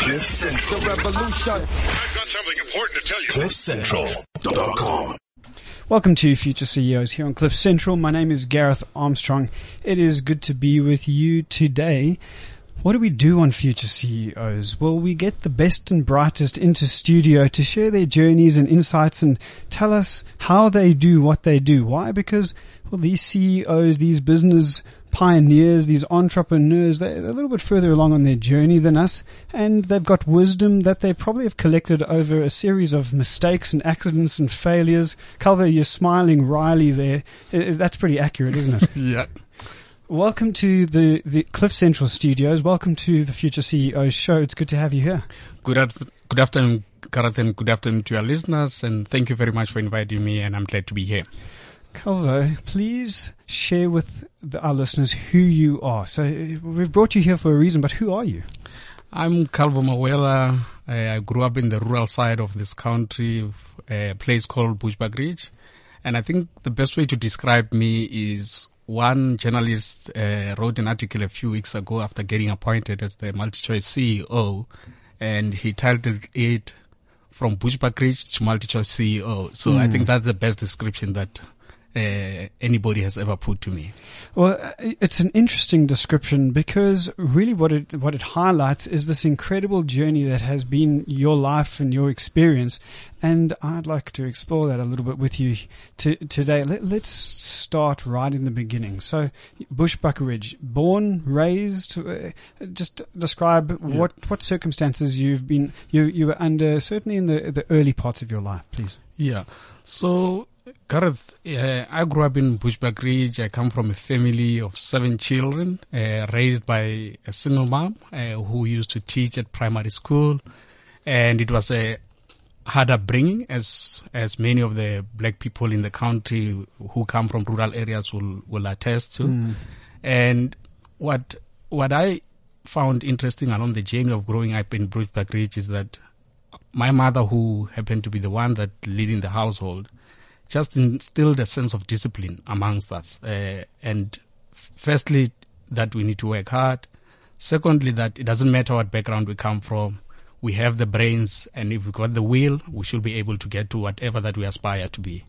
Cliff Central. The revolution. I've got something important to tell you. CliffCentral.com. Welcome to Future CEOs here on Cliff Central. My name is Gareth Armstrong. It is good to be with you today. What do we do on Future CEOs? Well, we get the best and brightest into studio to share their journeys and insights and tell us how they do what they do. Why? Because, well, these CEOs, these business pioneers, these entrepreneurs, they're a little bit further along on their journey than us, and they've got wisdom that they probably have collected over a series of mistakes and accidents and failures. Calvo, you're smiling wryly there. That's pretty accurate, isn't it? Yeah. Welcome to the, the Cliff Central studios. Welcome to the Future CEOs show. It's good to have you here. Good, good afternoon, Gareth, and good afternoon to our listeners. And thank you very much for inviting me. And I'm glad to be here. Calvo, please share with the, our listeners who you are. So we've brought you here for a reason, but who are you? I'm Calvo Mawela. I, I grew up in the rural side of this country, a place called Bushbuck Ridge. And I think the best way to describe me is one journalist uh, wrote an article a few weeks ago after getting appointed as the MultiChoice CEO, and he titled it "From Bushbuck Ridge to MultiChoice CEO." So I think that's the best description that uh, anybody has ever put to me. Well, uh, it's an interesting description because really what it what it highlights is this incredible journey that has been your life and your experience, and I'd like to explore that a little bit with you to, today. Let, let's start right in the beginning. So, Bushbuck Ridge, born, raised, uh, just describe what what circumstances you've been you you were under, certainly in the the early parts of your life, please. Yeah. So, Gareth, uh, I grew up in Bushbuck Ridge. I come from a family of seven children, uh, raised by a single mom uh, who used to teach at primary school, and it was a hard upbringing, as as many of the black people in the country who come from rural areas will will attest to. And what what I found interesting along the journey of growing up in Bushbuck Ridge is that my mother, who happened to be the one that leading the household, just instilled a sense of discipline amongst us. Uh, and firstly, that we need to work hard. Secondly, that it doesn't matter what background we come from. We have the brains, and if we've got the will, we should be able to get to whatever that we aspire to be.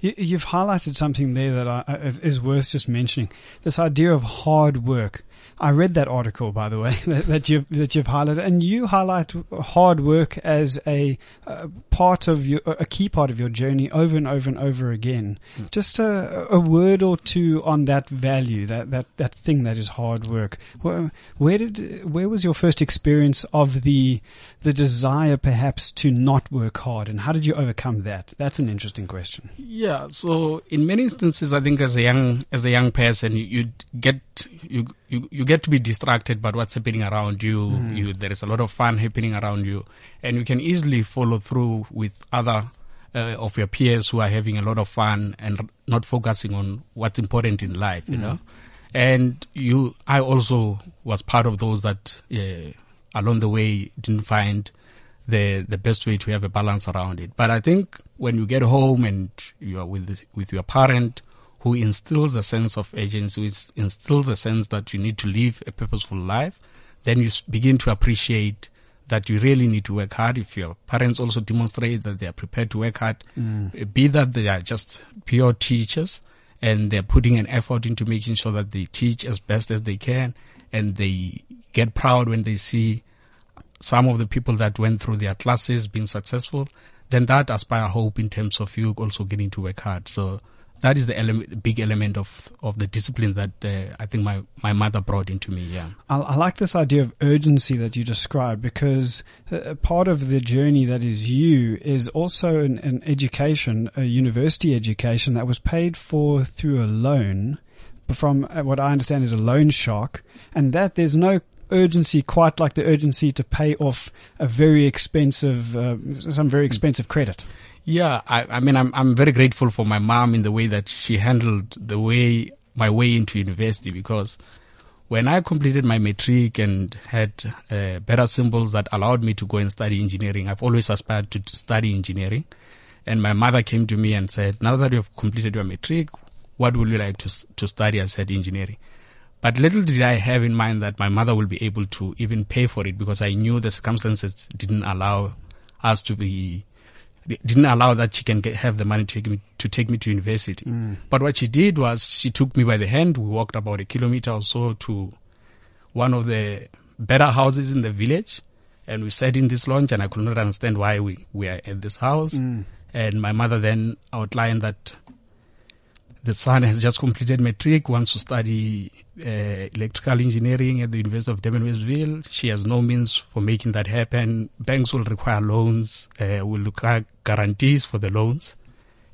You, you've highlighted something there that is worth just mentioning. This idea of hard work. I read that article, by the way, that, that you've that you've highlighted, and you highlight hard work as a, uh part of your, a key part of your journey, over and over and over again. Just a, a word or two on that value, that, that, that thing that is hard work. Where, where did where was your first experience of the the desire, perhaps, to not work hard, and how did you overcome that? That's an interesting question. Yeah. So in many instances, I think as a young as a young person, you, you get you, you you get to be distracted by what's happening around you. You there is a lot of fun happening around you, and you can easily follow through with other. Uh, of your peers who are having a lot of fun and not focusing on what's important in life, you know. And you, I also was part of those that uh, along the way didn't find the the best way to have a balance around it. But I think when you get home and you are with with your parent who instills a sense of agency, who instills a sense that you need to live a purposeful life, then you begin to appreciate that you really need to work hard. If your parents also demonstrate that they are prepared to work hard, mm. be that they are just pure teachers and they're putting an effort into making sure that they teach as best as they can and they get proud when they see some of the people that went through their classes being successful, then that aspire hope in terms of you also getting to work hard. So that is the element, big element of, of the discipline that uh, I think my, my mother brought into me. Yeah. I, I like this idea of urgency that you described because uh, part of the journey that is you is also an, an education, a university education that was paid for through a loan from uh, what I understand is a loan shark and that there's no urgency quite like the urgency to pay off a very expensive, uh, some very expensive credit. Yeah, I, I mean, I'm I'm very grateful for my mom in the way that she handled the way my way into university because when I completed my matric and had uh, better symbols that allowed me to go and study engineering, I've always aspired to study engineering. And my mother came to me and said, "Now that you have completed your matric, what would you like to to study?" I said, "Engineering." But little did I have in mind that my mother will be able to even pay for it because I knew the circumstances didn't allow us to be, didn't allow that she can get, have the money to take me, to take me to university. Mm. But what she did was she took me by the hand. We walked about a kilometer or so to one of the better houses in the village. And we sat in this lounge and I could not understand why we, we are at this house. Mm. And my mother then outlined that the son has just completed matric, wants to study uh, electrical engineering at the University of Durban Westville. She has no means for making that happen. Banks will require loans, uh, will require guarantees for the loans,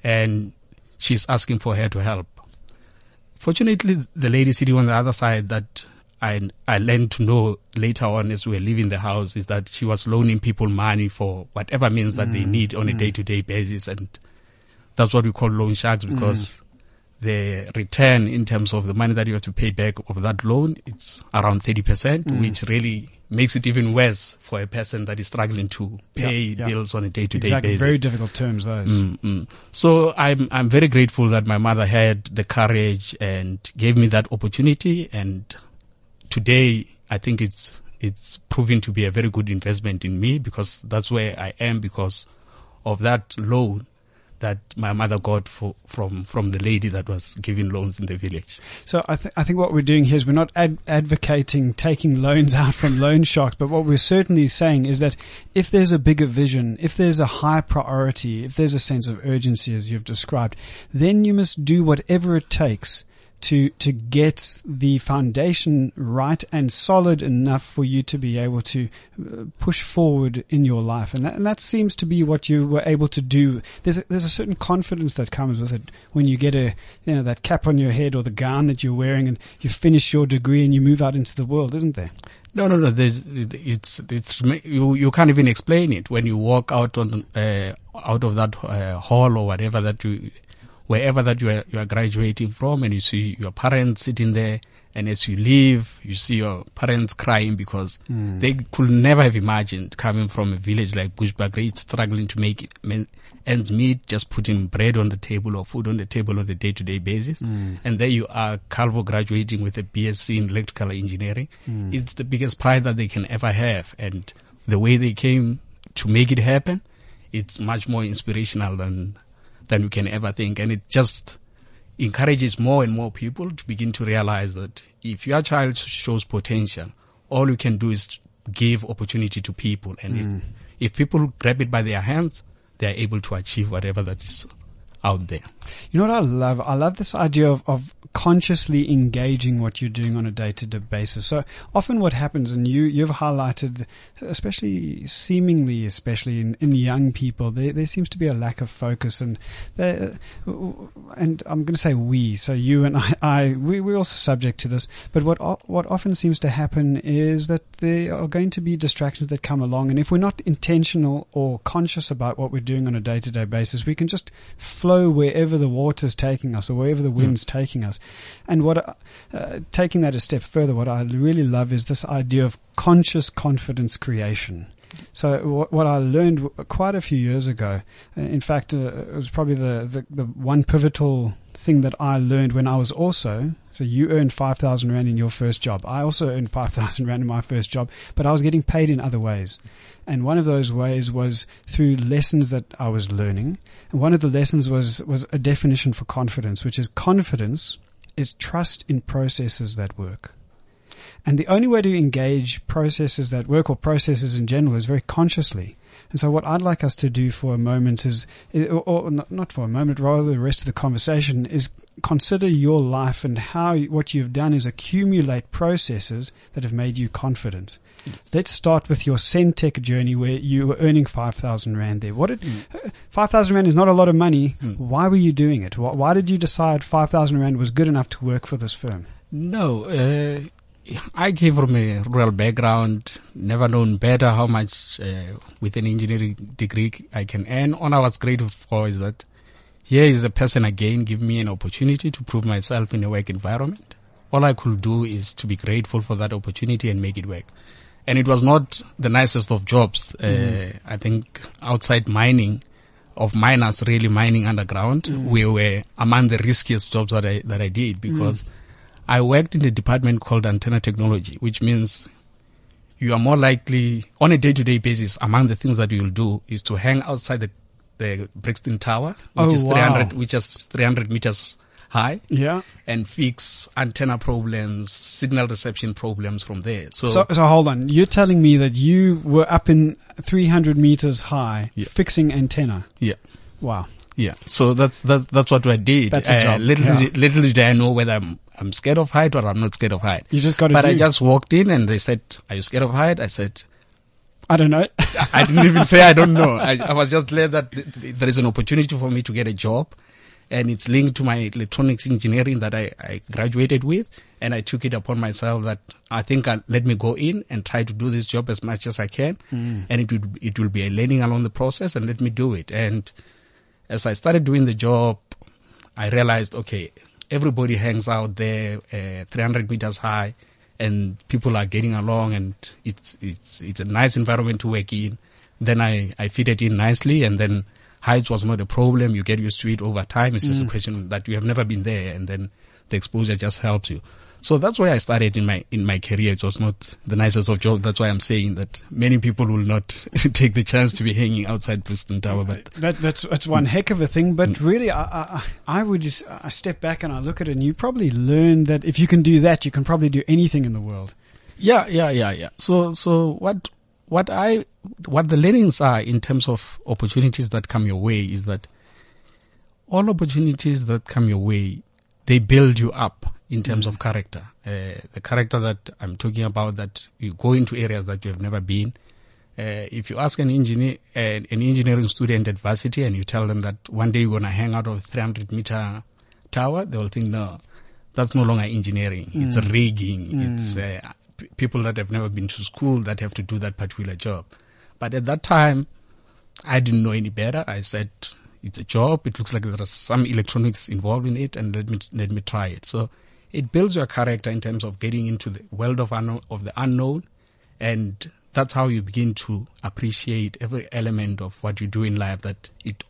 and she's asking for her to help. Fortunately, the lady sitting on the other side that I I learned to know later on as we were leaving the house is that she was loaning people money for whatever means that they need on a day to day basis, and that's what we call loan sharks because the return in terms of the money that you have to pay back of that loan, it's around 30%, which really makes it even worse for a person that is struggling to pay Yeah, yeah. bills on a day to day basis. Very difficult terms, those. Mm, mm. So I'm I'm very grateful that my mother had the courage and gave me that opportunity. And today, I think it's it's proving to be a very good investment in me because that's where I am because of that loan that my mother got for, from from the lady that was giving loans in the village. So I, th- I think what we're doing here is we're not ad- advocating taking loans out from loan sharks, but what we're certainly saying is that if there's a bigger vision, if there's a high priority, if there's a sense of urgency as you've described, then you must do whatever it takes to to get the foundation right and solid enough for you to be able to uh, push forward in your life, and that, and that seems to be what you were able to do. There's a, there's a certain confidence that comes with it when you get a you know that cap on your head or the gown that you're wearing, and you finish your degree and you move out into the world, isn't there? No, no, no. There's, it's, it's, you, you can't even explain it when you walk out on, uh, out of that uh, hall or whatever that you, wherever that you are, you are graduating from and you see your parents sitting there and as you leave, you see your parents crying because hmm. they could never have imagined coming from a village like Bushbuckridge, struggling to make ends meet, just putting bread on the table or food on the table on a day-to-day basis. Hmm. And there you are, Calvo graduating with a BSc in electrical engineering. Hmm. It's the biggest pride that they can ever have. And the way they came to make it happen, it's much more inspirational than than you can ever think. And it just encourages more and more people to begin to realize that if your child shows potential, all you can do is give opportunity to people. And if, mm. if people grab it by their hands, they are able to achieve whatever that is out there. You know what I love? I love this idea of, of consciously engaging what you're doing on a day to day basis. So often what happens, and you, you've highlighted, especially seemingly, especially in, in young people, there, there seems to be a lack of focus and and I'm going to say we, so you and I, I we, we're also subject to this, but what, what often seems to happen is that there are going to be distractions that come along. And if we're not intentional or conscious about what we're doing on a day to day basis, we can just flow wherever the water's taking us or wherever the wind's taking us. And what, uh, taking that a step further, what I really love is this idea of conscious confidence creation. So what, what I learned quite a few years ago, uh, in fact, uh, it was probably the, the, the one pivotal thing that I learned when I was also, so you earned 5,000 Rand in your first job. I also earned 5,000 Rand in my first job, but I was getting paid in other ways. And one of those ways was through lessons that I was learning. And one of the lessons was, was a definition for confidence, which is confidence is trust in processes that work. And the only way to engage processes that work or processes in general is very consciously. And so what I'd like us to do for a moment is, or, not for a moment, rather the rest of the conversation is consider your life and how what you've done is accumulate processes that have made you confident. Let's start with your Sentech journey where you were earning 5,000 Rand there. What did, 5,000 Rand is not a lot of money. Why were you doing it? Why, why did you decide 5,000 Rand was good enough to work for this firm? No, uh, I came from a rural background, never known better how much uh, with an engineering degree I can earn. All I was grateful for is that here is a person again give me an opportunity to prove myself in a work environment. All I could do is to be grateful for that opportunity and make it work. And it was not the nicest of jobs. Uh, mm. I think outside mining, of miners really mining underground, mm. we were among the riskiest jobs that I that I did because mm. I worked in a department called antenna technology, which means you are more likely on a day-to-day basis. Among the things that you will do is to hang outside the the Brixton Tower, which Oh, is wow. 300, which is 300 meters high, Yeah. and fix antenna problems, signal reception problems from there. So, So, so hold on. You're telling me that you were up in 300 meters high Yeah. fixing antenna. yeah. Wow. Yeah, so that's that, that's what I did. That's a Uh, job, Little, yeah. did- little did I know whether I'm, I'm scared of height or I'm not scared of height. You just got to But do. I just walked in and they said, "Are you scared of height?" I said, I don't know. I didn't even say I don't know. I, I was just glad that th- th- there is an opportunity for me to get a job, and it's linked to my electronics engineering that I, I graduated with, and I took it upon myself that I think I, let me go in and try to do this job as much as I can, and it will it will be a learning along the process, and let me do it. And as I started doing the job, I realized okay, everybody hangs out there, uh, 300 meters high and people are getting along and it's it's it's a nice environment to work in. Then I I fit it in nicely and then height was not a problem. You get used to it over time. It's just a mm. question that you have never been there and then the exposure just helps you. So that's why I started in my in my career. It was not the nicest of jobs. That's why I'm saying that many people will not take the chance to be hanging outside Brixton Tower. But That, that's that's one heck of a thing, but mm. really, I, I, I would just I step back and I look at it, and you probably learn that if you can do that, you can probably do anything in the world. Yeah, yeah, yeah, yeah. So, so what, what I, what the learnings are in terms of opportunities that come your way is that all opportunities that come your way, they build you up in terms of character. Uh, the character that I'm talking about that you go into areas that you have never been. Uh, if you ask an engineer, uh, an engineering student at varsity and you tell them that one day you're going to hang out of a 300 meter tower, they will think, no, that's no longer engineering. It's rigging. It's uh, p- people that have never been to school that have to do that particular job. But at that time, I didn't know any better. I said, it's a job. It looks like there are some electronics involved in it and let me, let me try it. So it builds your character in terms of getting into the world of of the unknown. And that's how you begin to appreciate every element of what you do in life that it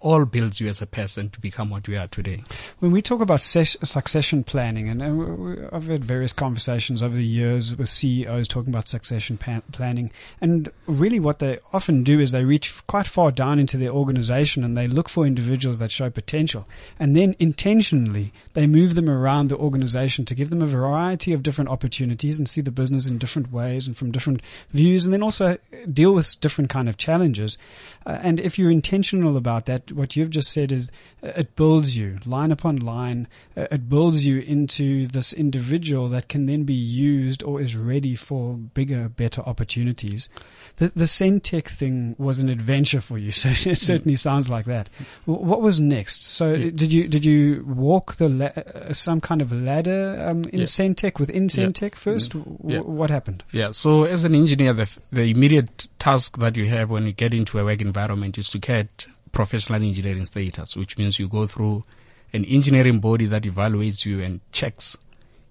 all builds you as a person to become what you are today. When we talk about ses- succession planning, and we- we- I've had various conversations over the years with CEOs talking about succession pan- planning, and really what they often do is they reach quite far down into their organization and they look for individuals that show potential, and then intentionally they move them around the organization to give them a variety of different opportunities and see the business in different ways and from different views, and then also deal with different kind of challenges. Uh, and if you're intentional about that, what you've just said is uh, it builds you line upon line. Uh, it builds you into this individual that can then be used or is ready for bigger, better opportunities. The the Sentech thing was an adventure for you, so it certainly sounds like that. What was next? So did you did you walk the la- uh, some kind of ladder um, in Yeah. Sentech within Yeah. Sentech first? W- Yeah. What happened? Yeah. So as an engineer, the, the immediate task that you have when you get into a work environment is to get professional engineering status, which means you go through an engineering body that evaluates you and checks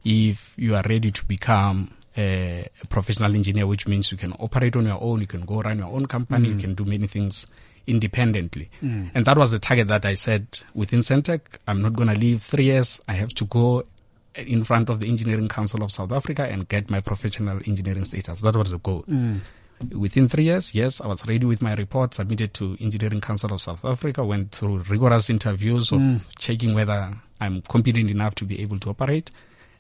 if you are ready to become a, professional engineer, which means you can operate on your own, you can go run your own company, you mm. can do many things independently. Mm. And that was the target that I said within Sentech. I'm not going to leave three years. I have to go in front of the Engineering Council of South Africa and get my professional engineering status. That was the goal. Mm. Within three years, yes, I was ready with my report, submitted to Engineering Council of South Africa, went through rigorous interviews of checking whether I'm competent enough to be able to operate.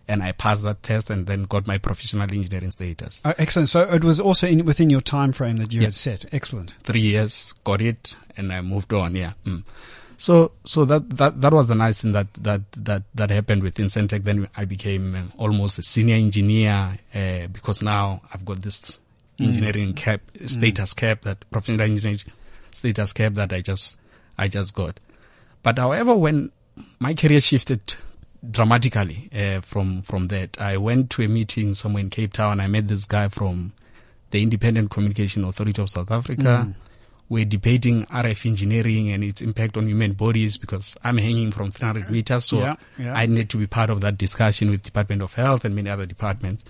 And I passed that test and then got my professional engineering status. Oh, excellent. So it was also in, within your time frame that you had set. Excellent. three years, got it, and I moved on. Yeah. Mm. So, so that, that, that was the nice thing that, that, that, that happened within Sentech. Then I became uh, almost a senior engineer, uh, because now I've got this engineering cap, status cap, that professional engineering status cap that I just, I just got. But however, when my career shifted dramatically, uh, from, from that, I went to a meeting somewhere in Cape Town. I met this guy from the Independent Communication Authority of South Africa. We're debating RF engineering and its impact on human bodies because I'm hanging from 300 meters. So Yeah, yeah. I need to be part of that discussion with Department of Health and many other departments.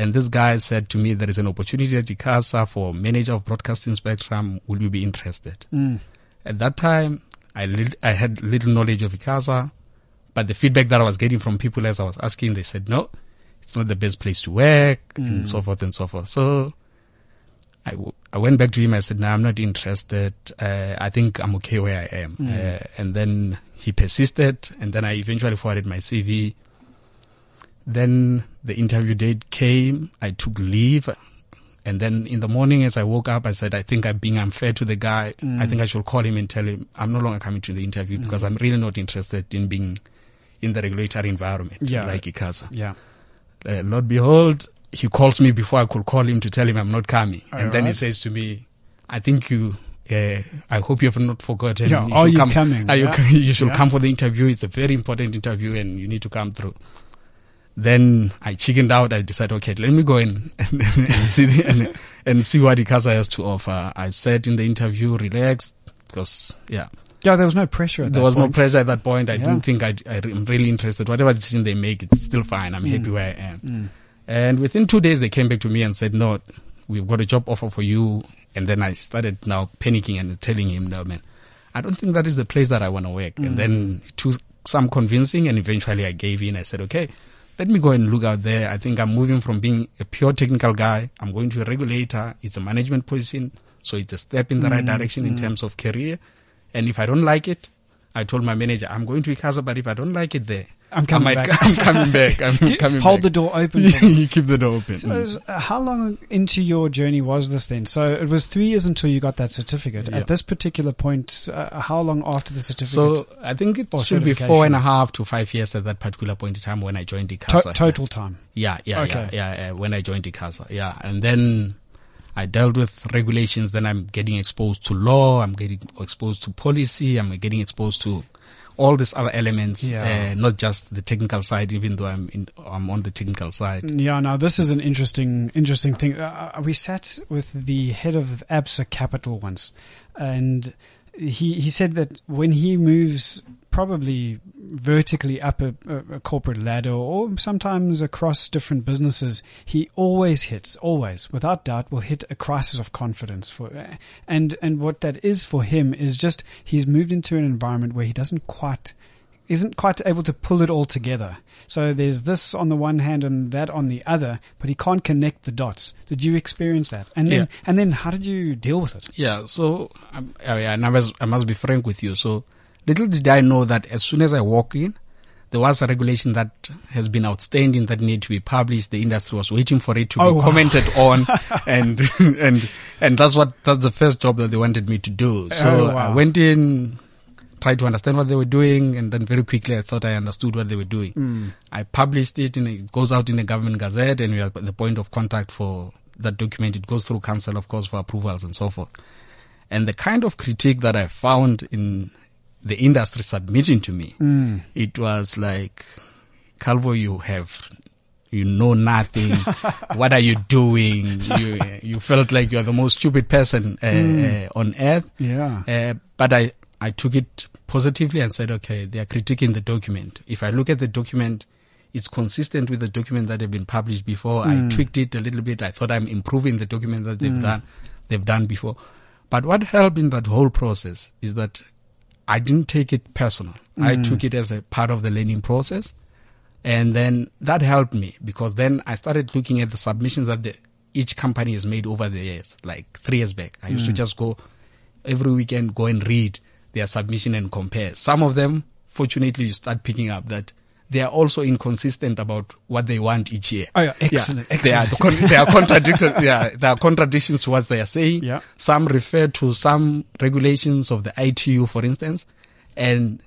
And this guy said to me, there is an opportunity at ICASA for manager of broadcasting spectrum. Will you be interested? At that time, I, lit- I had little knowledge of ICASA, but the feedback that I was getting from people as I was asking, they said, no, it's not the best place to work and so forth and so forth. So I, w- I went back to him. I said, no, I'm not interested. Uh, I think I'm okay where I am. Uh, and then he persisted and then I eventually forwarded my CV. Then the interview date came. I took leave. And then in the morning as I woke up, I said, I think I'm being unfair to the guy. I think I should call him and tell him I'm no longer coming to the interview because I'm really not interested in being in the regulatory environment Yeah. like ICASA. Yeah. Uh, Lord behold, he calls me before I could call him to tell him I'm not coming. and then he says to me, I think you, uh, I hope you have not forgotten. Yeah, You are should you come, coming? Are you, Yeah. you should Yeah. come for the interview. It's a very important interview and you need to come through. Then I chickened out. I decided, okay, let me go in and, and see the, and, and see what ICASA has to offer. I said in the interview, relaxed, because yeah, Yeah, there was no pressure at there that was point. no pressure at that point. I Yeah. didn't think I'd, I'm really interested. Whatever decision they make, it's still fine. I'm Mm. happy where I am. And within two days, they came back to me and said, no, we've got a job offer for you. And then I started now panicking and telling him, no, man, I don't think that is the place that I want to work. Mm. And then took some convincing and eventually I gave in. I said, okay, let me go and look out there. I think I'm moving from being a pure technical guy. I'm going to a regulator. It's a management position. So it's a step in the Mm. right direction in terms of career. And if I don't like it, I told my manager, I'm going to ICASA, but if I don't like it there, I'm coming I might, back. I'm coming back. I'm coming Hold back. the door open. you keep the door open. So, uh, how long into your journey was this then? So it was three years until you got that certificate. Yeah. At this particular point, uh, how long after the certificate? So I think it should be four and a half to five years at that particular point in time when I joined To- ICASA. total time. Yeah, yeah, Okay. yeah, yeah, yeah. When I joined ICASA, yeah, and then I dealt with regulations. Then I'm getting exposed to law. I'm getting exposed to policy. I'm getting exposed to all these other elements, Yeah. uh, not just the technical side. Even though I'm in, I'm on the technical side. Yeah, now this is an interesting, interesting thing. Uh, uh, we sat with the head of ABSA Capital once, and he he said that when he moves probably vertically up a, a, corporate ladder or sometimes across different businesses, he always hits, always, without doubt, will hit a crisis of confidence for, and and what that is for him is just he's moved into an environment where he doesn't quite isn't quite able to pull it all together. So there's this on the one hand and that on the other, but he can't connect the dots. Did you experience that? And then, Yeah. and then how did you deal with it? Yeah. So um, yeah, and I must I must be frank with you. So little did I know that as soon as I walk in. There was a regulation that has been outstanding that needed to be published. The industry was waiting for it to Oh, be wow. commented on, and and and that's what that's the first job that they wanted me to do. So Oh, wow. I went in, tried to understand what they were doing, and then very quickly I thought I understood what they were doing. Hmm. I published it, and it goes out in the government gazette, and we are the point of contact for that document. It goes through council, of course, for approvals and so forth. And the kind of critique that I found in the industry submitting to me, it was like, Calvo, you have, you know nothing. what are you doing? You, you felt like you're the most stupid person uh, uh, on earth. Yeah. Uh, but I, I took it positively and said, okay, they are critiquing the document. If I look at the document, it's consistent with the document that have been published before. I hmm. tweaked it a little bit. I thought I'm improving the document that they've hmm. done, they've done before. But what helped in that whole process is that I didn't take it personal. I hmm. took it as a part of the learning process. And then that helped me because then I started looking at the submissions that the, each company has made over the years, like three years back. I used to just go every weekend, go and read their submission and compare. Some of them, fortunately, you start picking up that they are also inconsistent about what they want each year. Oh, yeah, excellent, They are, excellent. con- they are contradictory. yeah, there are contradictions to what they are saying. Yeah. Some refer to some regulations of the ITU, for instance, and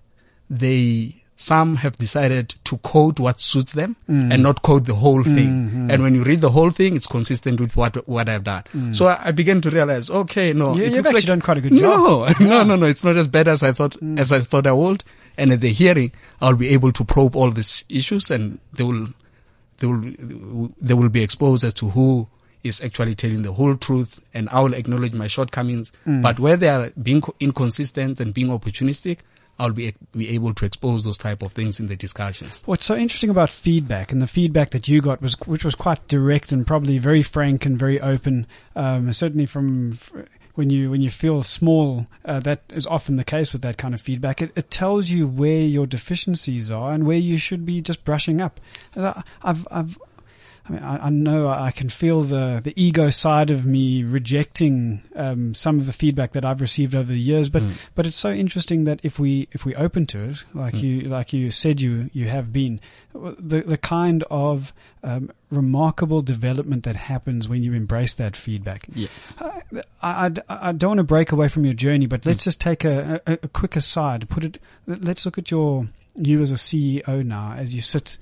they some have decided to quote what suits them Mm. and not quote the whole thing. Mm-hmm. And when you read the whole thing, it's consistent with what what I've done. So I, I began to realize, okay, no, Mm. You- looks actually like- done quite a good job. no, no, no, no. It's not as bad as I thought Mm. as I thought I would. And at the hearing, I'll be able to probe all these issues, and they will they will they will be exposed as to who is actually telling the whole truth and I will acknowledge my shortcomings. Mm. But where they are being inconsistent and being opportunistic, I'll be be able to expose those type of things in the discussions. What's so interesting about feedback and the feedback that you got was, which was quite direct and probably very frank and very open, um, certainly from when you when you feel small, uh, that is often the case with that kind of feedback. It, it tells you where your deficiencies are and where you should be just brushing up. I've I've I mean, I, I know I can feel the, the ego side of me rejecting um, some of the feedback that I've received over the years, but but it's so interesting that if we if we open to it, like you like you said you you have been, the the kind of um, remarkable development that happens when you embrace that feedback. Yeah. I, I, I don't want to break away from your journey, but let's just take a, a, a quick aside. Put it. Let's look at your you as a CEO now, as you sit.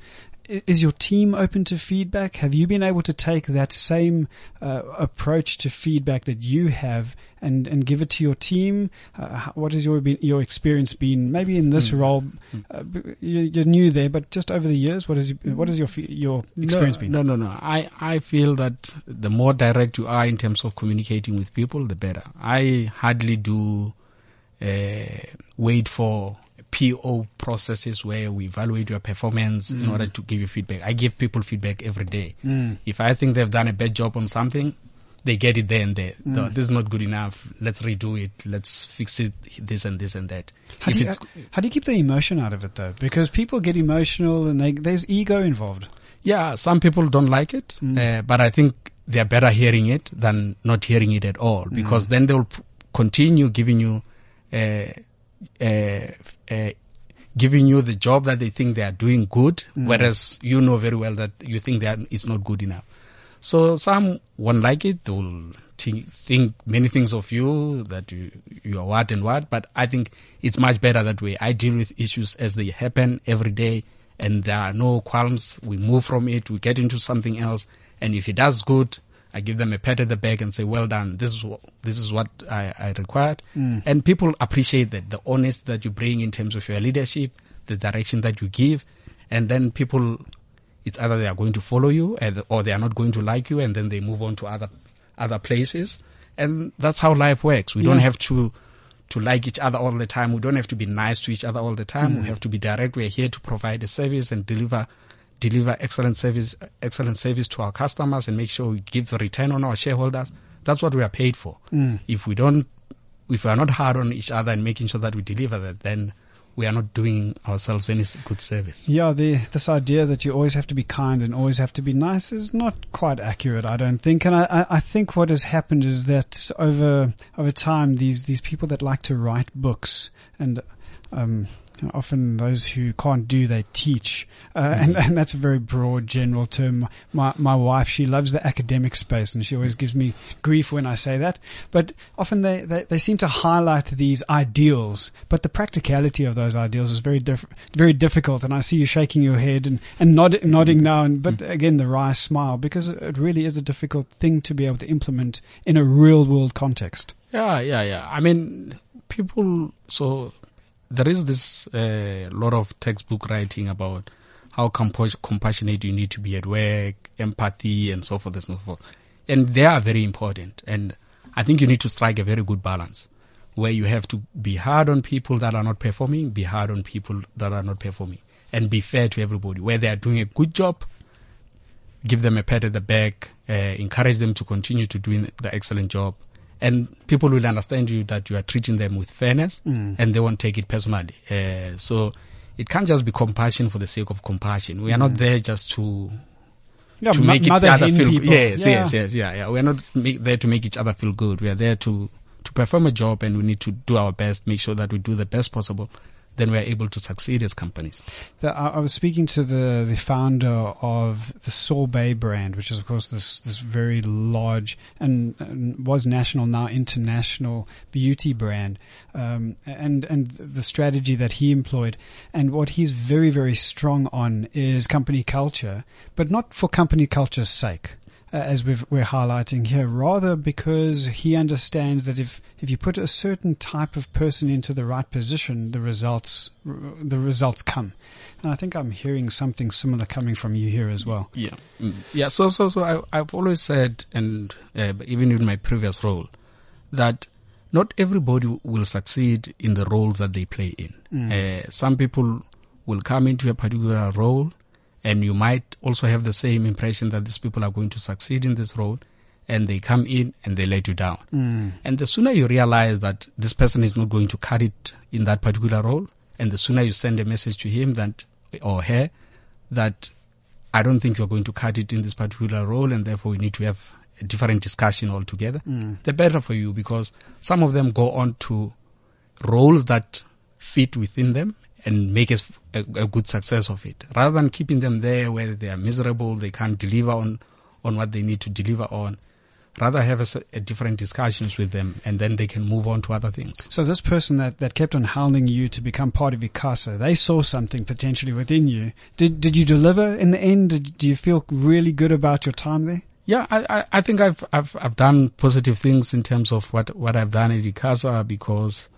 Is your team open to feedback? Have you been able to take that same uh, approach to feedback that you have and, and give it to your team? Uh, what has your your experience been? Maybe in this role, uh, you- you're new there, but just over the years, what is what has your your experience no, been? No, no, no. I, I feel that the more direct you are in terms of communicating with people, the better. I hardly do uh, wait for PO processes where we evaluate your performance in order to give you feedback. I give people feedback every day. If I think they've done a bad job on something, they get it there and there. No, this is not good enough. Let's redo it. Let's fix it. This and this and that. How do, you, how do you keep the emotion out of it though? Because people get emotional and they, there's ego involved. Yeah, some people don't like it, uh, but I think they're better hearing it than not hearing it at all because then they'll p- continue giving you, uh, uh, uh, giving you the job that they think they are doing good, whereas you know very well that you think that it's not good enough. So some won't like it. They will thi- think many things of you that you you are what and what. But I think it's much better that way. I deal with issues as they happen every day, and there are no qualms. We move from it. We get into something else. And if it does good, I give them a pat at the back and say, "Well done. This is what this is what I, I required." Mm. And people appreciate that the honesty that you bring in terms of your leadership, the direction that you give, and then people it's either they are going to follow you or they are not going to like you and then they move on to other other places. And that's how life works. We don't have to to like each other all the time. We don't have to be nice to each other all the time. Mm. We have to be direct. We're here to provide a service and deliver deliver excellent service excellent service to our customers and make sure we give the return on our shareholders. That's what we are paid for. If we don't if we are not hard on each other and making sure that we deliver that then we are not doing ourselves any good service. Yeah, the, this idea that you always have to be kind and always have to be nice is not quite accurate, I don't think. And I, I, I think what has happened is that over over time, these these people that like to write books and um, often those who can't do, they teach, uh, and, mm-hmm. and that's a very broad, general term. My my wife, she loves the academic space, and she always gives me grief when I say that. But often they, they, they seem to highlight these ideals, but the practicality of those ideals is very diff- very difficult. And I see you shaking your head and and nod- nodding mm-hmm. now, and but mm-hmm. again the wry smile because it really is a difficult thing to be able to implement in a real world context. Yeah, yeah, yeah. I mean, people. So there is this uh, lot of textbook writing about how compassionate you need to be at work, empathy, and so forth and so forth. And they are very important. And I think you need to strike a very good balance where you have to be hard on people that are not performing, be hard on people that are not performing, and be fair to everybody. Where they are doing a good job, give them a pat at the back, uh, encourage them to continue to doing the excellent job. And people will understand you that you are treating them with fairness and they won't take it personally. Uh, so it can't just be compassion for the sake of compassion. We are not there just to Yeah, to make each other feel people. yes, Yeah. yes, yes, yeah, yeah. We're not make, there to make each other feel good. We are there to to perform a job, and we need to do our best, make sure that we do the best possible. Then we are able to succeed as companies. The, I, was speaking to the, the founder of the Sorbet brand, which is of course this this very large and, and was national now international beauty brand, um, and and the strategy that he employed, and what he's very very strong on is company culture, but not for company culture's sake. Uh, as we've, we're highlighting here, rather because he understands that if, if you put a certain type of person into the right position, the results the results come. And I think I'm hearing something similar coming from you here as well. Yeah, mm. yeah. So, so, so I, I've always said, and uh, even in my previous role, that not everybody will succeed in the roles that they play in. Uh, some people will come into a particular role, and you might also have the same impression that these people are going to succeed in this role, and they come in and they let you down. Mm. And the sooner you realize that this person is not going to cut it in that particular role, and the sooner you send a message to him that or her that I don't think you're going to cut it in this particular role, and therefore we need to have a different discussion altogether, mm. the better for you because some of them go on to roles that fit within them and make a, a good success of it rather than keeping them there where they are miserable, they can't deliver on, on what they need to deliver on. Rather have a different discussions with them and then they can move on to other things. So this person that, that kept on hounding you to become part of ICASA, they saw something potentially within you. Did did you deliver in the end? Did, do you feel really good about your time there? Yeah, I, I, I think I've, I've, I've done positive things in terms of what, what I've done at ICASA because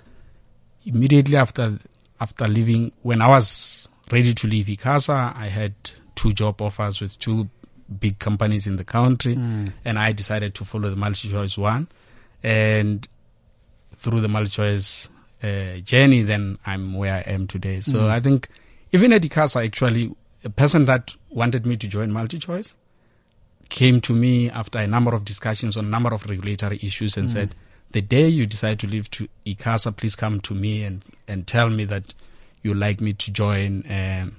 immediately after, after leaving, when I was ready to leave ICASA, I had two job offers with two big companies in the country hmm. and I decided to follow the MultiChoice one. And through the MultiChoice uh, journey, then I'm where I am today. So hmm. I think even at ICASA, actually, a person that wanted me to join MultiChoice, came to me after a number of discussions on a number of regulatory issues and hmm. said, the day you decide to leave to ICASA, please come to me and, and tell me that you like me to join um,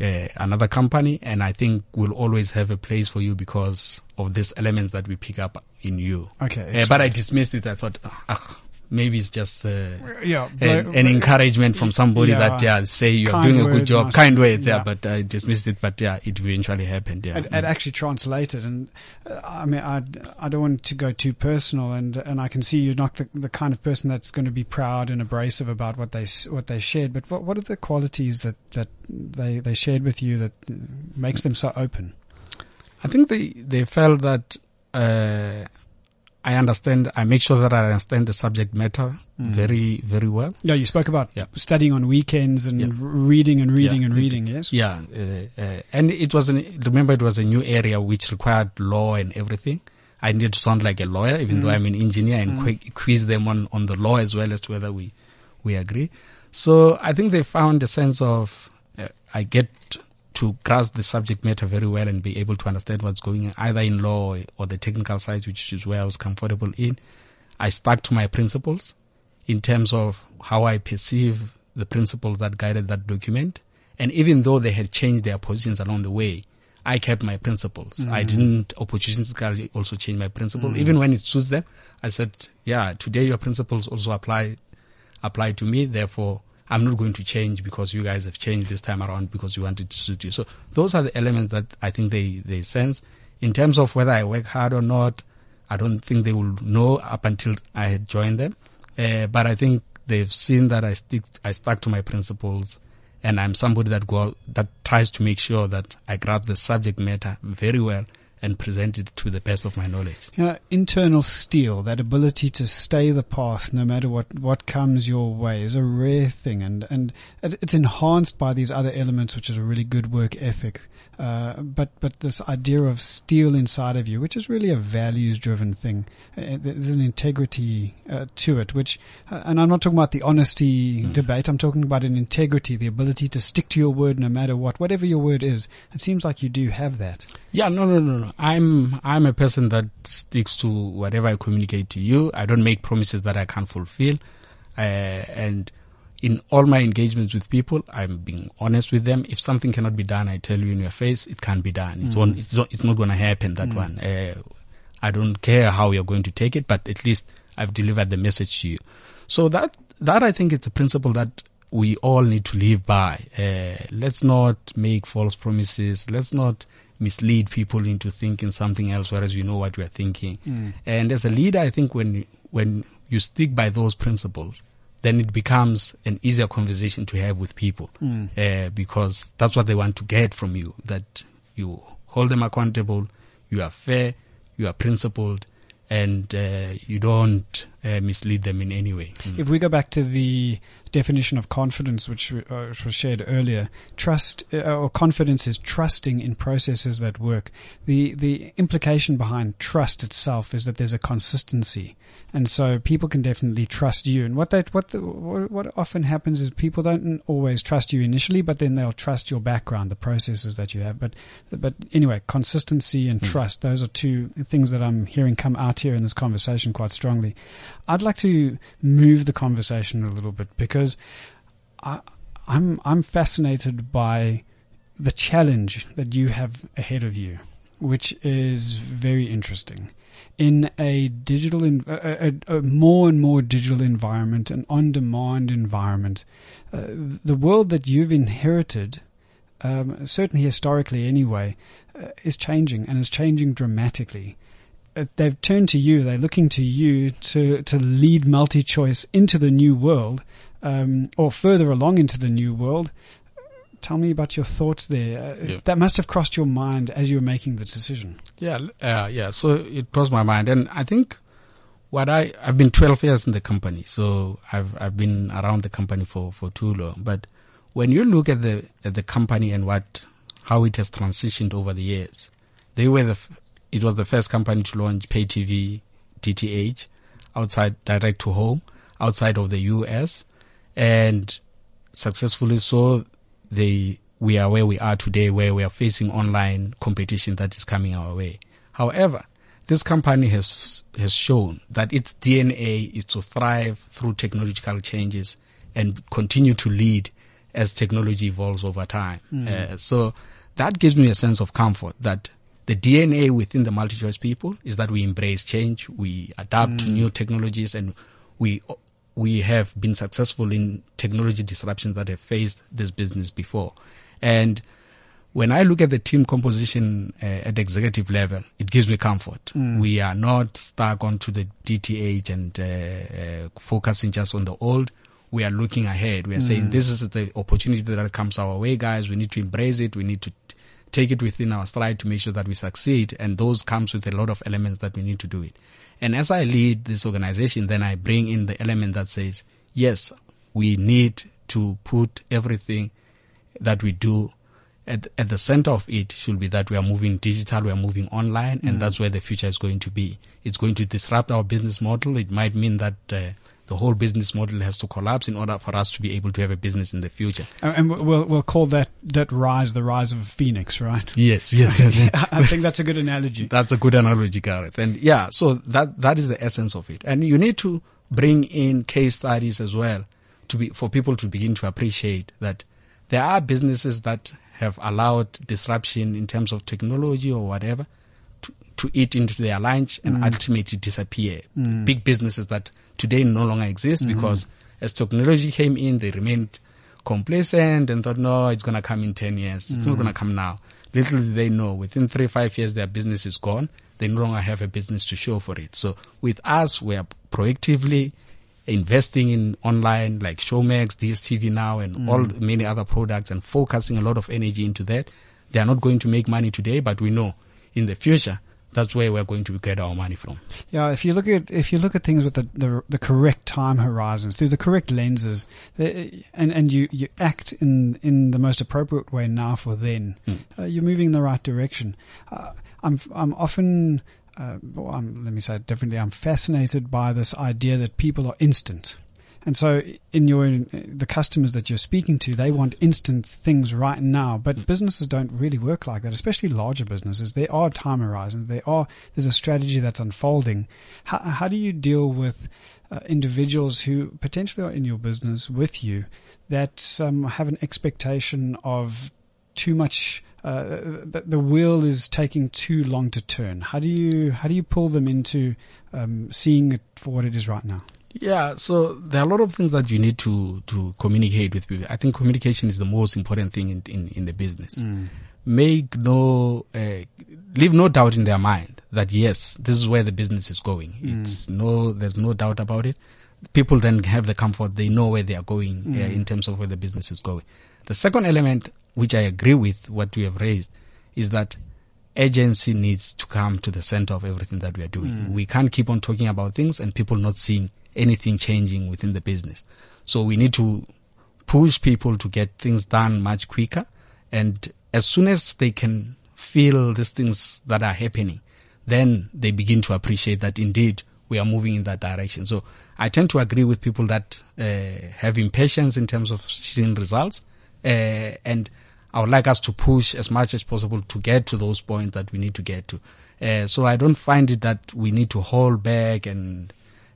uh, another company. And I think we'll always have a place for you because of these elements that we pick up in you. Okay, Uh, but I dismissed it. I thought, ah, maybe it's just uh, Yeah, an, an encouragement from somebody Yeah. that yeah say you're doing a good job, kind words, yeah. yeah. But I dismissed it. But yeah, it eventually happened. Yeah, It, it actually translated, and uh, I mean, I, I don't want to go too personal, and and I can see you're not the, the kind of person that's going to be proud and abrasive about what they what they shared. But what what are the qualities that that they they shared with you that uh, makes them so open? I think they they felt that uh, I understand. I make sure that I understand the subject matter very very well. Yeah, you spoke about Yeah. studying on weekends and Yeah. reading and reading Yeah. and reading. Yes. Yeah, uh, uh, and it was an, remember it was a new area which required law and everything. I needed to sound like a lawyer, even though I'm an engineer, and qui- quiz them on, on the law as well as to whether we we agree. So I think they found a sense of uh, I get to grasp the subject matter very well and be able to understand what's going on either in law or the technical side, which is where I was comfortable in. I stuck to my principles in terms of how I perceive the principles that guided that document. And even though they had changed their positions along the way, I kept my principles. I mm. didn't opportunistically also change my principle. Mm. Even when it suits them, I said, yeah, today your principles also apply, apply to me. Therefore, I'm not going to change because you guys have changed this time around because you wanted to suit you. So those are the elements that I think they, they sense. In terms of whether I work hard or not, I don't think they will know up until I had joined them. Uh, but I think they've seen that I stick, I stuck to my principles and I'm somebody that go that tries to make sure that I grab the subject matter very well and present it to the best of my knowledge. Know, internal steel, that ability to stay the path no matter what, what comes your way is a rare thing and, and it's enhanced by these other elements, which is a really good work ethic. Uh, but, but this idea of steel inside of you, which is really a values driven thing, uh, there's an integrity uh, to it, which, uh, and I'm not talking about the honesty debate, I'm talking about an integrity, the ability to stick to your word no matter what, whatever your word is. It seems like you do have that. Yeah, no, no, no, no. I'm I'm a person that sticks to whatever I communicate to you. I don't make promises that I can't fulfill, uh, and in all my engagements with people, I'm being honest with them. If something cannot be done, I tell you in your face, it can't be done. It's one. It's not. It's not going to happen. That one. Uh, I don't care how you're going to take it, but at least I've delivered the message to you. So that that I think it's a principle that we all need to live by. Uh, let's not make false promises. Let's not mislead people into thinking something else, whereas you know what we are thinking. And as a leader, I think when when you stick by those principles, then it becomes an easier conversation to have with people uh, because that's what they want to get from you. That you hold them accountable, you are fair, you are principled, and uh, you don't uh, mislead them in any way. Mm. If we go back to the definition of confidence, which, uh, which was shared earlier, trust uh, or confidence is trusting in processes that work. The the implication behind trust itself is that there's a consistency, and so people can definitely trust you. And what that what the, what, what often happens is people don't always trust you initially, but then they'll trust your background, the processes that you have. But but anyway, consistency and Mm. trust; those are two things that I'm hearing come out here in this conversation quite strongly. I'd like to move the conversation a little bit because I, I'm I'm fascinated by the challenge that you have ahead of you, which is very interesting. In a digital, in, a, a, a more and more digital environment, an on-demand environment, uh, the world that you've inherited, um, certainly historically anyway, uh, is changing and is changing dramatically they've turned to you. They're looking to you to to lead MultiChoice into the new world, um, or further along into the new world. Tell me about your thoughts there. Uh, Yeah. That must have crossed your mind as you were making the decision. Yeah, uh, yeah. So it crossed my mind, and I think what I I've been 12 years in the company, so I've I've been around the company for for too long. But when you look at the at the company and what how it has transitioned over the years, they were the it was the first company to launch pay TV DTH outside direct to home outside of the US, and successfully so they we are where we are today where we are facing online competition that is coming our way. However, this company has has shown that its DNA is to thrive through technological changes and continue to lead as technology evolves over time. Uh, so that gives me a sense of comfort that the DNA within the MultiChoice people is that we embrace change, we adapt to new technologies, and we we have been successful in technology disruptions that have faced this business before. And when I look at the team composition uh, at the executive level, it gives me comfort. We are not stuck onto the DTH and uh, uh, focusing just on the old. We are looking ahead. We are saying this is the opportunity that comes our way, guys. We need to embrace it. We need to t- take it within our stride to make sure that we succeed. And those comes with a lot of elements that we need to do it. And as I lead this organization, then I bring in the element that says, yes, we need to put everything that we do at, at the center of it should be that we are moving digital, we are moving online, and that's where the future is going to be. It's going to disrupt our business model. It might mean that uh, the whole business model has to collapse in order for us to be able to have a business in the future. And we'll we'll call that that rise the rise of a phoenix, right? Yes, yes, yes. yes. I think that's a good analogy. That's a good analogy, Gareth. And yeah, so that, that is the essence of it. And you need to bring in case studies as well to be, for people to begin to appreciate that there are businesses that have allowed disruption in terms of technology or whatever to, eat into their lunch and mm. ultimately disappear. Mm. Big businesses that today no longer exist mm-hmm. because as technology came in, they remained complacent and thought, no, it's going to come in 10 years. It's not going to mm. come now. Little did they know, within three, five years, their business is gone. They no longer have a business to show for it. So with us, we are proactively investing in online like Showmax, DSTV now, and all many other products and focusing a lot of energy into that. They are not going to make money today, but we know in the future, that's where we're going to get our money from. Yeah, if you look at if you look at things with the the, the correct time horizons through the correct lenses, the, and and you, you act in in the most appropriate way now for then, uh, you're moving in the right direction. Uh, I'm I'm often. Uh, well, I'm, let me say it differently. I'm fascinated by this idea that people are instant. And so in your, the customers that you're speaking to, they want instant things right now, but businesses don't really work like that, especially larger businesses. There are time horizons. There are, there's a strategy that's unfolding. How, how do you deal with uh, individuals who potentially are in your business with you that um, have an expectation of too much uh, the, the wheel is taking too long to turn. How do you how do you pull them into um, seeing it for what it is right now? Yeah, so there are a lot of things that you need to to communicate with people. I think communication is the most important thing in in, in the business. Make no uh, leave no doubt in their mind that yes, this is where the business is going. It's no there's no doubt about it. People then have the comfort they know where they are going uh, in terms of where the business is going. The second element, which I agree with what we have raised, is that agency needs to come to the center of everything that we are doing. We can't keep on talking about things and people not seeing anything changing within the business. So we need to push people to get things done much quicker. And as soon as they can feel these things that are happening, then they begin to appreciate that indeed we are moving in that direction. So I tend to agree with people that uh, have impatience in terms of seeing results, uh, and I would like us to push as much as possible to get to those points that we need to get to. Uh, so I don't find it that we need to hold back and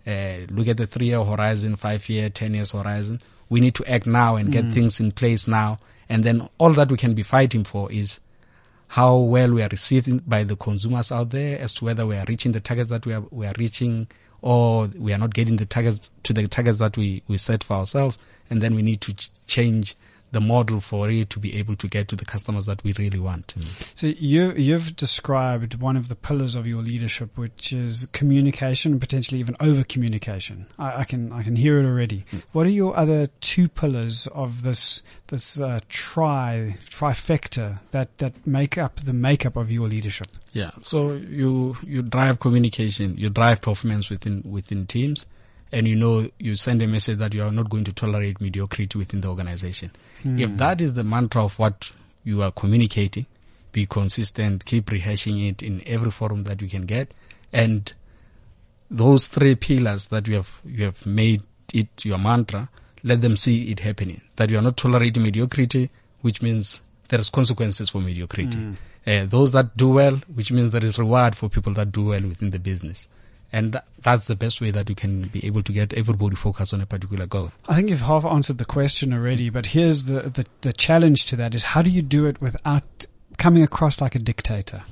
uh, look at the three-year horizon, five-year, ten years horizon. We need to act now and get things in place now, and then all that we can be fighting for is how well we are received by the consumers out there as to whether we are reaching the targets that we are, we are reaching or we are not getting the targets to the targets that we, we set for ourselves. And then we need to ch- change the model for it to be able to get to the customers that we really want. So you you've described one of the pillars of your leadership, which is communication and potentially even over communication. I, I can I can hear it already. What are your other two pillars of this this uh, tri trifecta that that make up the makeup of your leadership? Yeah. So you you drive communication, you drive performance within within teams, and you know you send a message that you are not going to tolerate mediocrity within the organization. If that is the mantra of what you are communicating, be consistent, keep rehashing it in every forum that you can get, and those three pillars that you have you have made it your mantra, let them see it happening. That you are not tolerating mediocrity, which means there is consequences for mediocrity. Uh, those that do well, which means there is reward for people that do well within the business. And tha- that's the best way that you can be able to get everybody focused on a particular goal. I think you've half answered the question already, but here's the, the, the challenge to that is how do you do it without coming across like a dictator?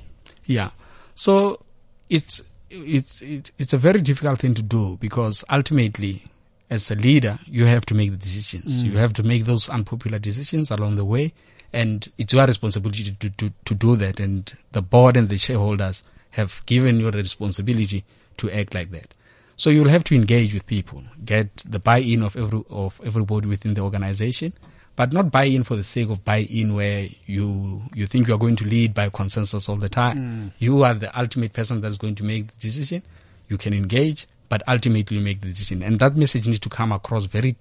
Yeah. So it's it's it's it's a very difficult thing to do because ultimately, as a leader, you have to make the decisions. Mm. You have to make those unpopular decisions along the way, and it's your responsibility to to to do that. And the board and the shareholders have given you the responsibility to act like that. So you'll have to engage with people, get the buy-in of every of everybody within the organization, but not buy in for the sake of buy in where you you think you are going to lead by consensus all the time. You are the ultimate person that is going to make the decision. You can engage, but ultimately you make the decision. And that message needs to come across very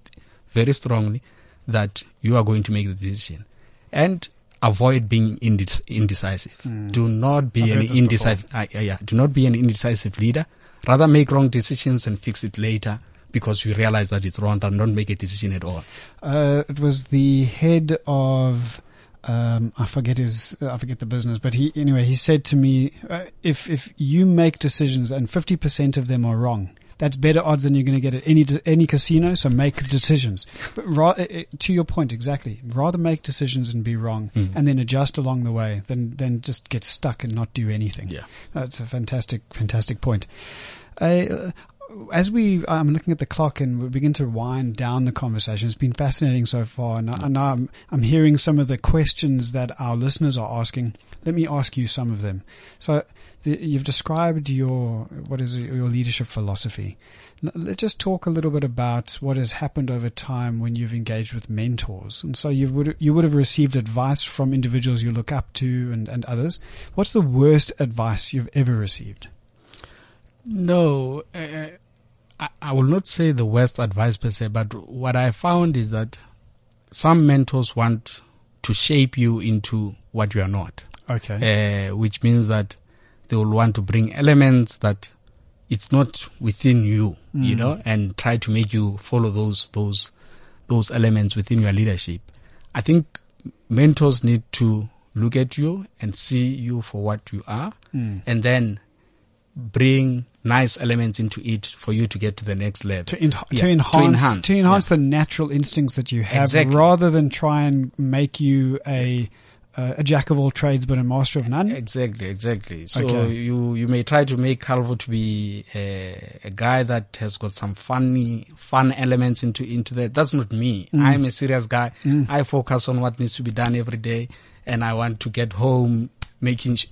very strongly that you are going to make the decision. And avoid being indec- indecisive. Do not be I've an indecisive uh, yeah. Do not be an indecisive leader. Rather make wrong decisions and fix it later because you realize that it's wrong than don't make a decision at all. Uh, it was the head of, um, I forget his, I forget the business, but he, anyway, he said to me, uh, if, if you make decisions and 50% of them are wrong, that's better odds than you're going to get at any, any casino. So make decisions. But ra- uh, uh, to your point, exactly. Rather make decisions and be wrong and then adjust along the way than, than just get stuck and not do anything. Yeah. That's a fantastic, fantastic point. Uh, as we, I'm looking at the clock and we begin to wind down the conversation. It's been fascinating so far, and, I, and I'm, I'm hearing some of the questions that our listeners are asking. Let me ask you some of them. So, you've described your what is it, your leadership philosophy. Let's just talk a little bit about what has happened over time when you've engaged with mentors. And so you would you would have received advice from individuals you look up to and, and others. What's the worst advice you've ever received? No, uh, I, I will not say the worst advice per se, but what I found is that some mentors want to shape you into what you are not, Okay. uh, which means that they will want to bring elements that it's not within you, you mm. know, and try to make you follow those those those elements within your leadership. I think mentors need to look at you and see you for what you are, mm. and then bring nice elements into it for you to get to the next level. to, en- Yeah, to enhance to enhance, yeah. the natural instincts that you have, Exactly. rather than try and make you a uh, a jack of all trades but a master of none. Exactly, exactly. So Okay. you you may try to make Calvo to be a, a guy that has got some funny fun elements into into that. That's not me. Mm. I'm a serious guy. I focus on what needs to be done every day, and I want to get home making. Sh-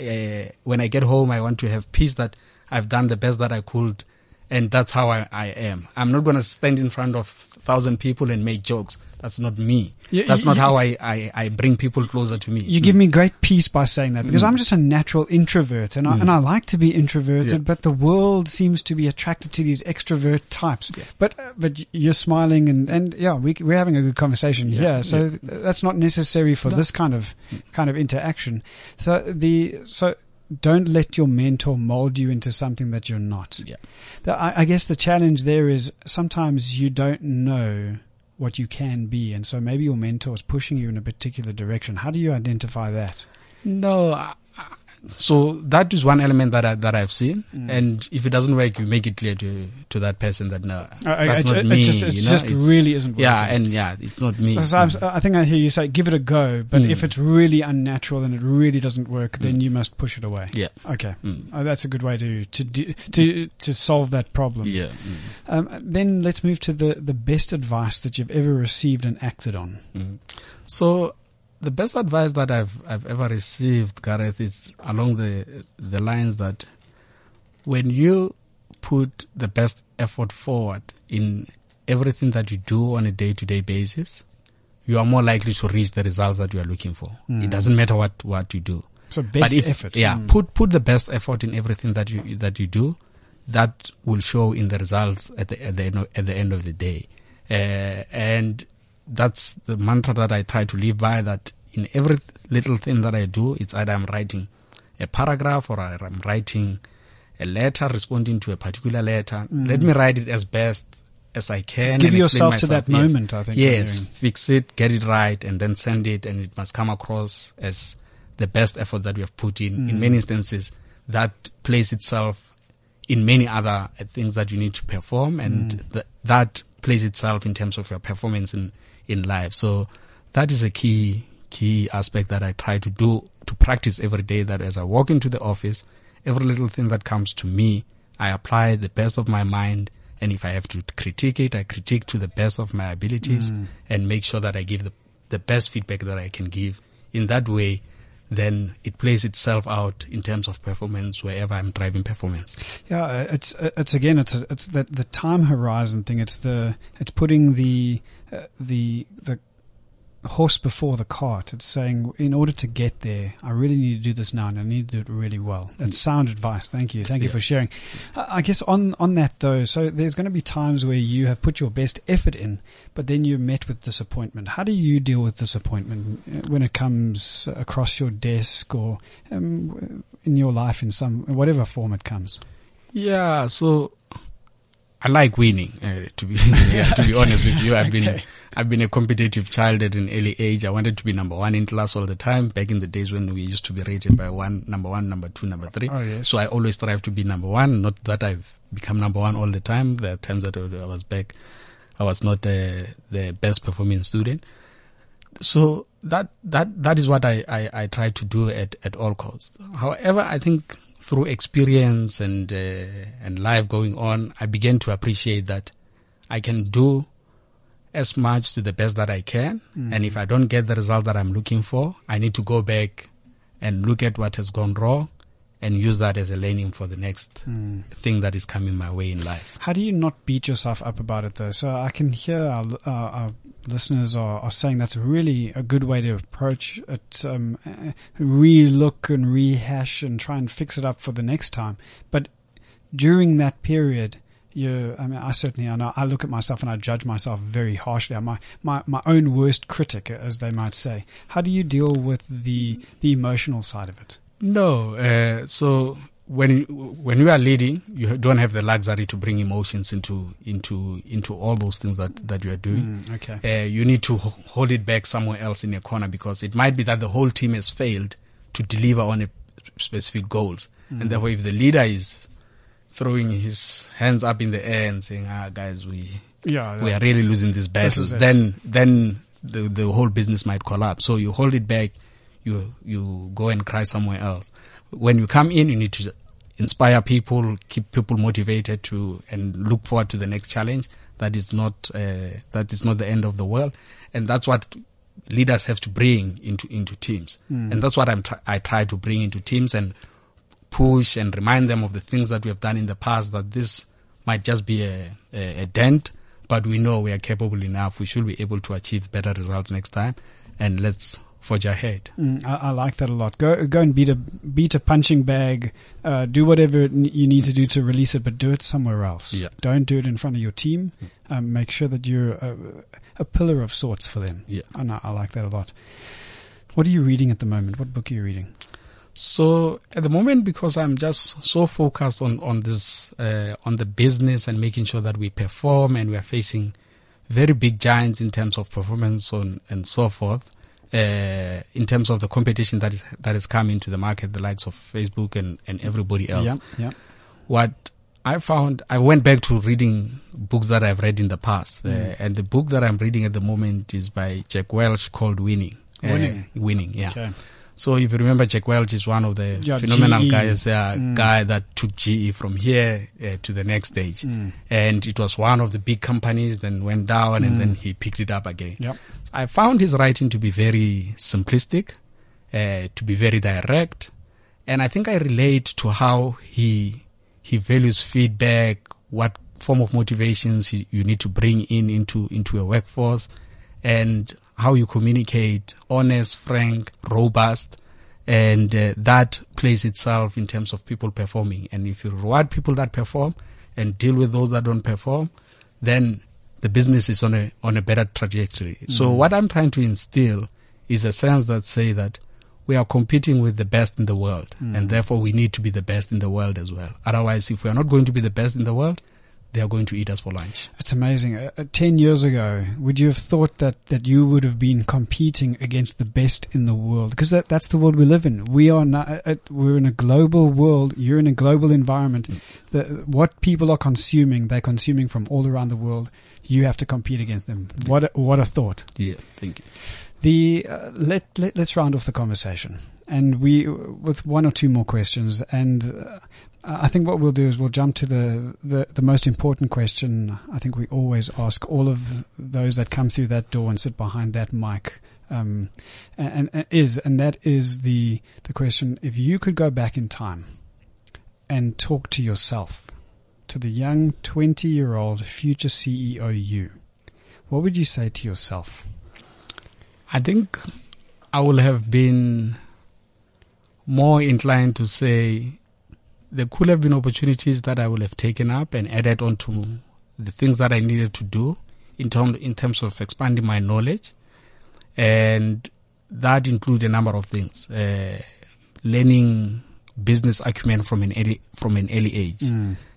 uh, when I get home, I want to have peace that I've done the best that I could. And that's how I, I am. I'm not going to stand in front of thousand people and make jokes. That's not me. Yeah, That's you- not you- how I, I, I bring people closer to me. You give me great peace by saying that Mm. because I'm just a natural introvert and I, and I like to be introverted, Yeah. but the world seems to be attracted to these extrovert types. Yeah. But, uh, but you're smiling and, and yeah, we, we're having a good conversation Yeah, here. So th- that's not necessary for this kind of, kind of interaction. So the, so don't let your mentor mold you into something that you're not. Yeah. The, I, I guess the challenge there is sometimes you don't know what you can be, and so maybe your mentor is pushing you in a particular direction. How do you identify that? No, so that is one element that I, that I've seen, Mm. and if it doesn't work, you make it clear to to that person that no, I- I- that's it, not it me. just, it you know? just It's- really isn't working. yeah, and yeah, it's not me. So, so I think I hear you say, give it a go, but Mm. if it's really unnatural and it really doesn't work, then you must push it away. yeah, Okay. Mm. Oh, that's a good way to, to, de- to, to solve that problem. yeah. mm, Um, then let's move to the, the best advice that you've ever received and acted on. mm. So the best advice that I've I've ever received, Gareth, is along the the lines that when you put the best effort forward in everything that you do on a day to day basis, you are more likely to reach the results that you are looking for. It doesn't matter what, what you do. So best if- effort. Yeah, Mm. put put the best effort in everything that you that you do. That will show in the results at the at the end of, at the end of the day, uh, and that's the mantra that I try to live by. That in every little thing that I do, it's either I'm writing a paragraph or I'm writing a letter responding to a particular letter. Let me write it as best as I can. Mm. Give yourself to that Yes. moment, I think, Yes, fix it, get it right, and then send it, and it must come across as the best effort that we have put in. In many instances, that plays itself in many other uh, things that you need to perform, and th- that plays itself in terms of your performance in in life. So that is a key key aspect that I try to do to practice every day. That as I walk into the office, every little thing that comes to me, I apply the best of my mind. And if I have to critique it, I critique to the best of my abilities mm. and make sure that I give the, the best feedback that I can give. In that way, then it plays itself out in terms of performance wherever I'm driving performance. Yeah, uh, it's uh, it's again it's a, it's that the time horizon thing. It's the it's putting the uh, the the horse before the cart. It's saying in order to get there, I really need to do this now, and I need to do it really well. That's sound advice. Thank you, thank you Yeah. for sharing. I guess on on that though, so there's going to be times where you have put your best effort in, but then you're met with disappointment. How do you deal with disappointment uh, when it comes across your desk or um, in your life in some whatever form it comes? Yeah, so I like winning. Uh, to be yeah, to be honest with you, I've been Okay. I've been a competitive child at an early age. I wanted to be number one in class all the time. Back in the days when we used to be rated by one, number one, number two, number three. Oh, yes. So I always strive to be number one. Not that I've become number one all the time. There are times that I was back, I was not uh, the best performing student. So that that that is what I, I, I try to do at, at all costs. However, I think through experience and uh, and life going on, I began to appreciate that I can do as much to the best that I can. And if I don't get the result that I'm looking for, I need to go back and look at what has gone wrong and use that as a learning for the next thing that is coming my way in life. How do you not beat yourself up about it though? So I can hear our, our, our listeners are, are saying that's really a good way to approach it. Um, re-look and rehash and try and fix it up for the next time. But during that period, you, I mean, I certainly, I know, I look at myself and I judge myself very harshly. I'm my, my, my own worst critic, as they might say. How do you deal with the, the emotional side of it? No, uh, so when you, when you are leading, you don't have the luxury to bring emotions into into into all those things that that you are doing. Mm, okay. Uh, you need to hold it back somewhere else in a corner because it might be that the whole team has failed to deliver on a specific goals, and therefore, if the leader is throwing his hands up in the air and saying, "Ah, guys, we Yeah. we are really losing these battles, then then the the whole business might collapse. So you hold it back, you you go and cry somewhere else. When you come in, you need to inspire people, keep people motivated to, and look forward to the next challenge. That is not uh, that is not the end of the world, and that's what leaders have to bring into into teams, and that's what I'm try I try to bring into teams and push and remind them of the things that we have done in the past. That this might just be a a, a dent, but we know we are capable enough. We should be able to achieve better results next time. And let's forge ahead. Mm, I, I, like that a lot. Go go and beat a beat a punching bag. Uh, do whatever you need to do to release it, but do it somewhere else. Yeah. Don't do it in front of your team. Um, make sure that you're a, a, pillar of sorts for them. Yeah. And I, I like that a lot. What are you reading at the moment? What book are you reading? So at the moment, because I'm just so focused on on this uh, on the business and making sure that we perform, and we are facing very big giants in terms of performance on, and so forth. Uh, in terms of the competition that is that is coming to the market, the likes of Facebook and, and everybody else. Yeah, yeah. What I found, I went back to reading books that I've read in the past, uh, Mm. and the book that I'm reading at the moment is by Jack Welch called Winning. Uh, Winning. winning, yeah. Okay. So if you remember, Jack Welch is one of the Yeah, phenomenal GE. guys, uh, Mm. guy that took GE from here uh, to the next stage. Mm. And it was one of the big companies, then went down, and then he picked it up again. Yep. I found his writing to be very simplistic, uh, to be very direct, and I think I relate to how he he values feedback, what form of motivations you need to bring in into into a workforce, and how you communicate, honest, frank, robust, and uh, that plays itself in terms of people performing. And if you reward people that perform and deal with those that don't perform, then the business is on a on a better trajectory. So what I'm trying to instill is a sense that say that we are competing with the best in the world, and therefore we need to be the best in the world as well. Otherwise, if we are not going to be the best in the world, they are going to eat us for lunch. It's amazing. Uh, uh, Ten years ago, would you have thought that, that you would have been competing against the best in the world? Because that, that's the world we live in. We are not, uh, uh, we're in a global world. You're in a global environment. The, what people are consuming, they're consuming from all around the world. You have to compete against them. What a, what a thought. Yeah, thank you. The uh, let, let let's round off the conversation, and we with one or two more questions. And uh, I think what we'll do is we'll jump to the, the the most important question. I think we always ask all of those that come through that door and sit behind that mic. Um, and, and is and that is the the question: If you could go back in time and talk to yourself, to the young twenty-year-old future CEO you, what would you say to yourself? I think I would have been more inclined to say there could have been opportunities that I would have taken up and added on to the things that I needed to do in, term, in terms of expanding my knowledge. And that include a number of things. Uh, learning business acumen from an early, from an early age.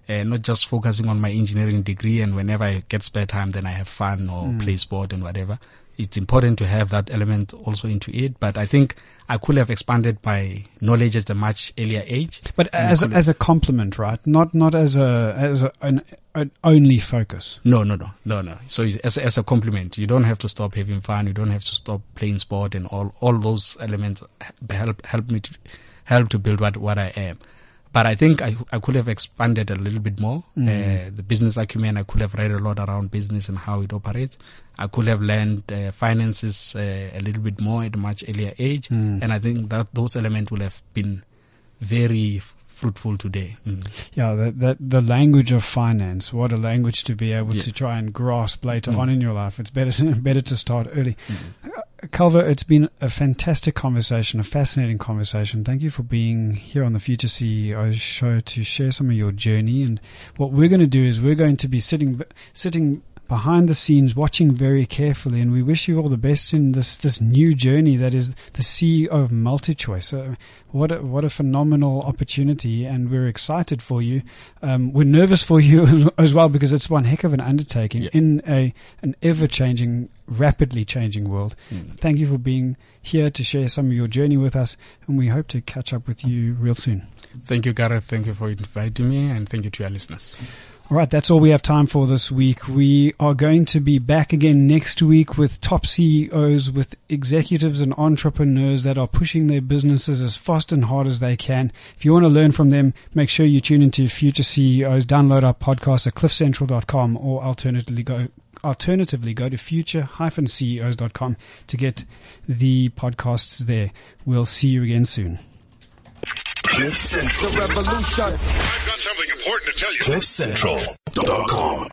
Uh, not just focusing on my engineering degree and whenever I get spare time, then I have fun or play sport and whatever. It's important to have that element also into it, but I think I could have expanded my knowledge at a much earlier age. But as a, as a compliment, right? Not not as a as a, an, an only focus. No, no, no, no, no. So as as a complement, you don't have to stop having fun. You don't have to stop playing sport, and all all those elements help help me to help to build what what I am. But I think I I could have expanded a little bit more. Uh, the business acumen, I could have read a lot around business and how it operates. I could have learned uh, finances uh, a little bit more at a much earlier age, and I think that those elements will have been very fruitful today. Mm. Yeah, the, the the language of finance. What a language to be able Yeah. to try and grasp later Mm. on in your life. It's better to, better to start early. Uh, Calvo, it's been a fantastic conversation, a fascinating conversation. Thank you for being here on the Future CEO show to share some of your journey. And what we're going to do is we're going to be sitting sitting behind the scenes, watching very carefully. And we wish you all the best in this this new journey that is the CEO of MultiChoice. Uh, what a, what a phenomenal opportunity, and we're excited for you. Um, we're nervous for you as well because it's one heck of an undertaking Yeah. in a an ever changing, rapidly changing world. Thank you for being here to share some of your journey with us, and we hope to catch up with you real soon. Thank you, Gareth. Thank you for inviting me, and thank you to your listeners. All right, that's all we have time for this week. We are going to be back again next week with top CEOs, with executives and entrepreneurs that are pushing their businesses as fast and hard as they can. If you want to learn from them, make sure you tune into Future CEOs. Download our podcast at cliffcentral.com or alternatively go alternatively go to future-ceos.com to get the podcasts there. We'll see you again soon. Cliff Central. The revolution. I've got something important to tell you. CliffCentral.com.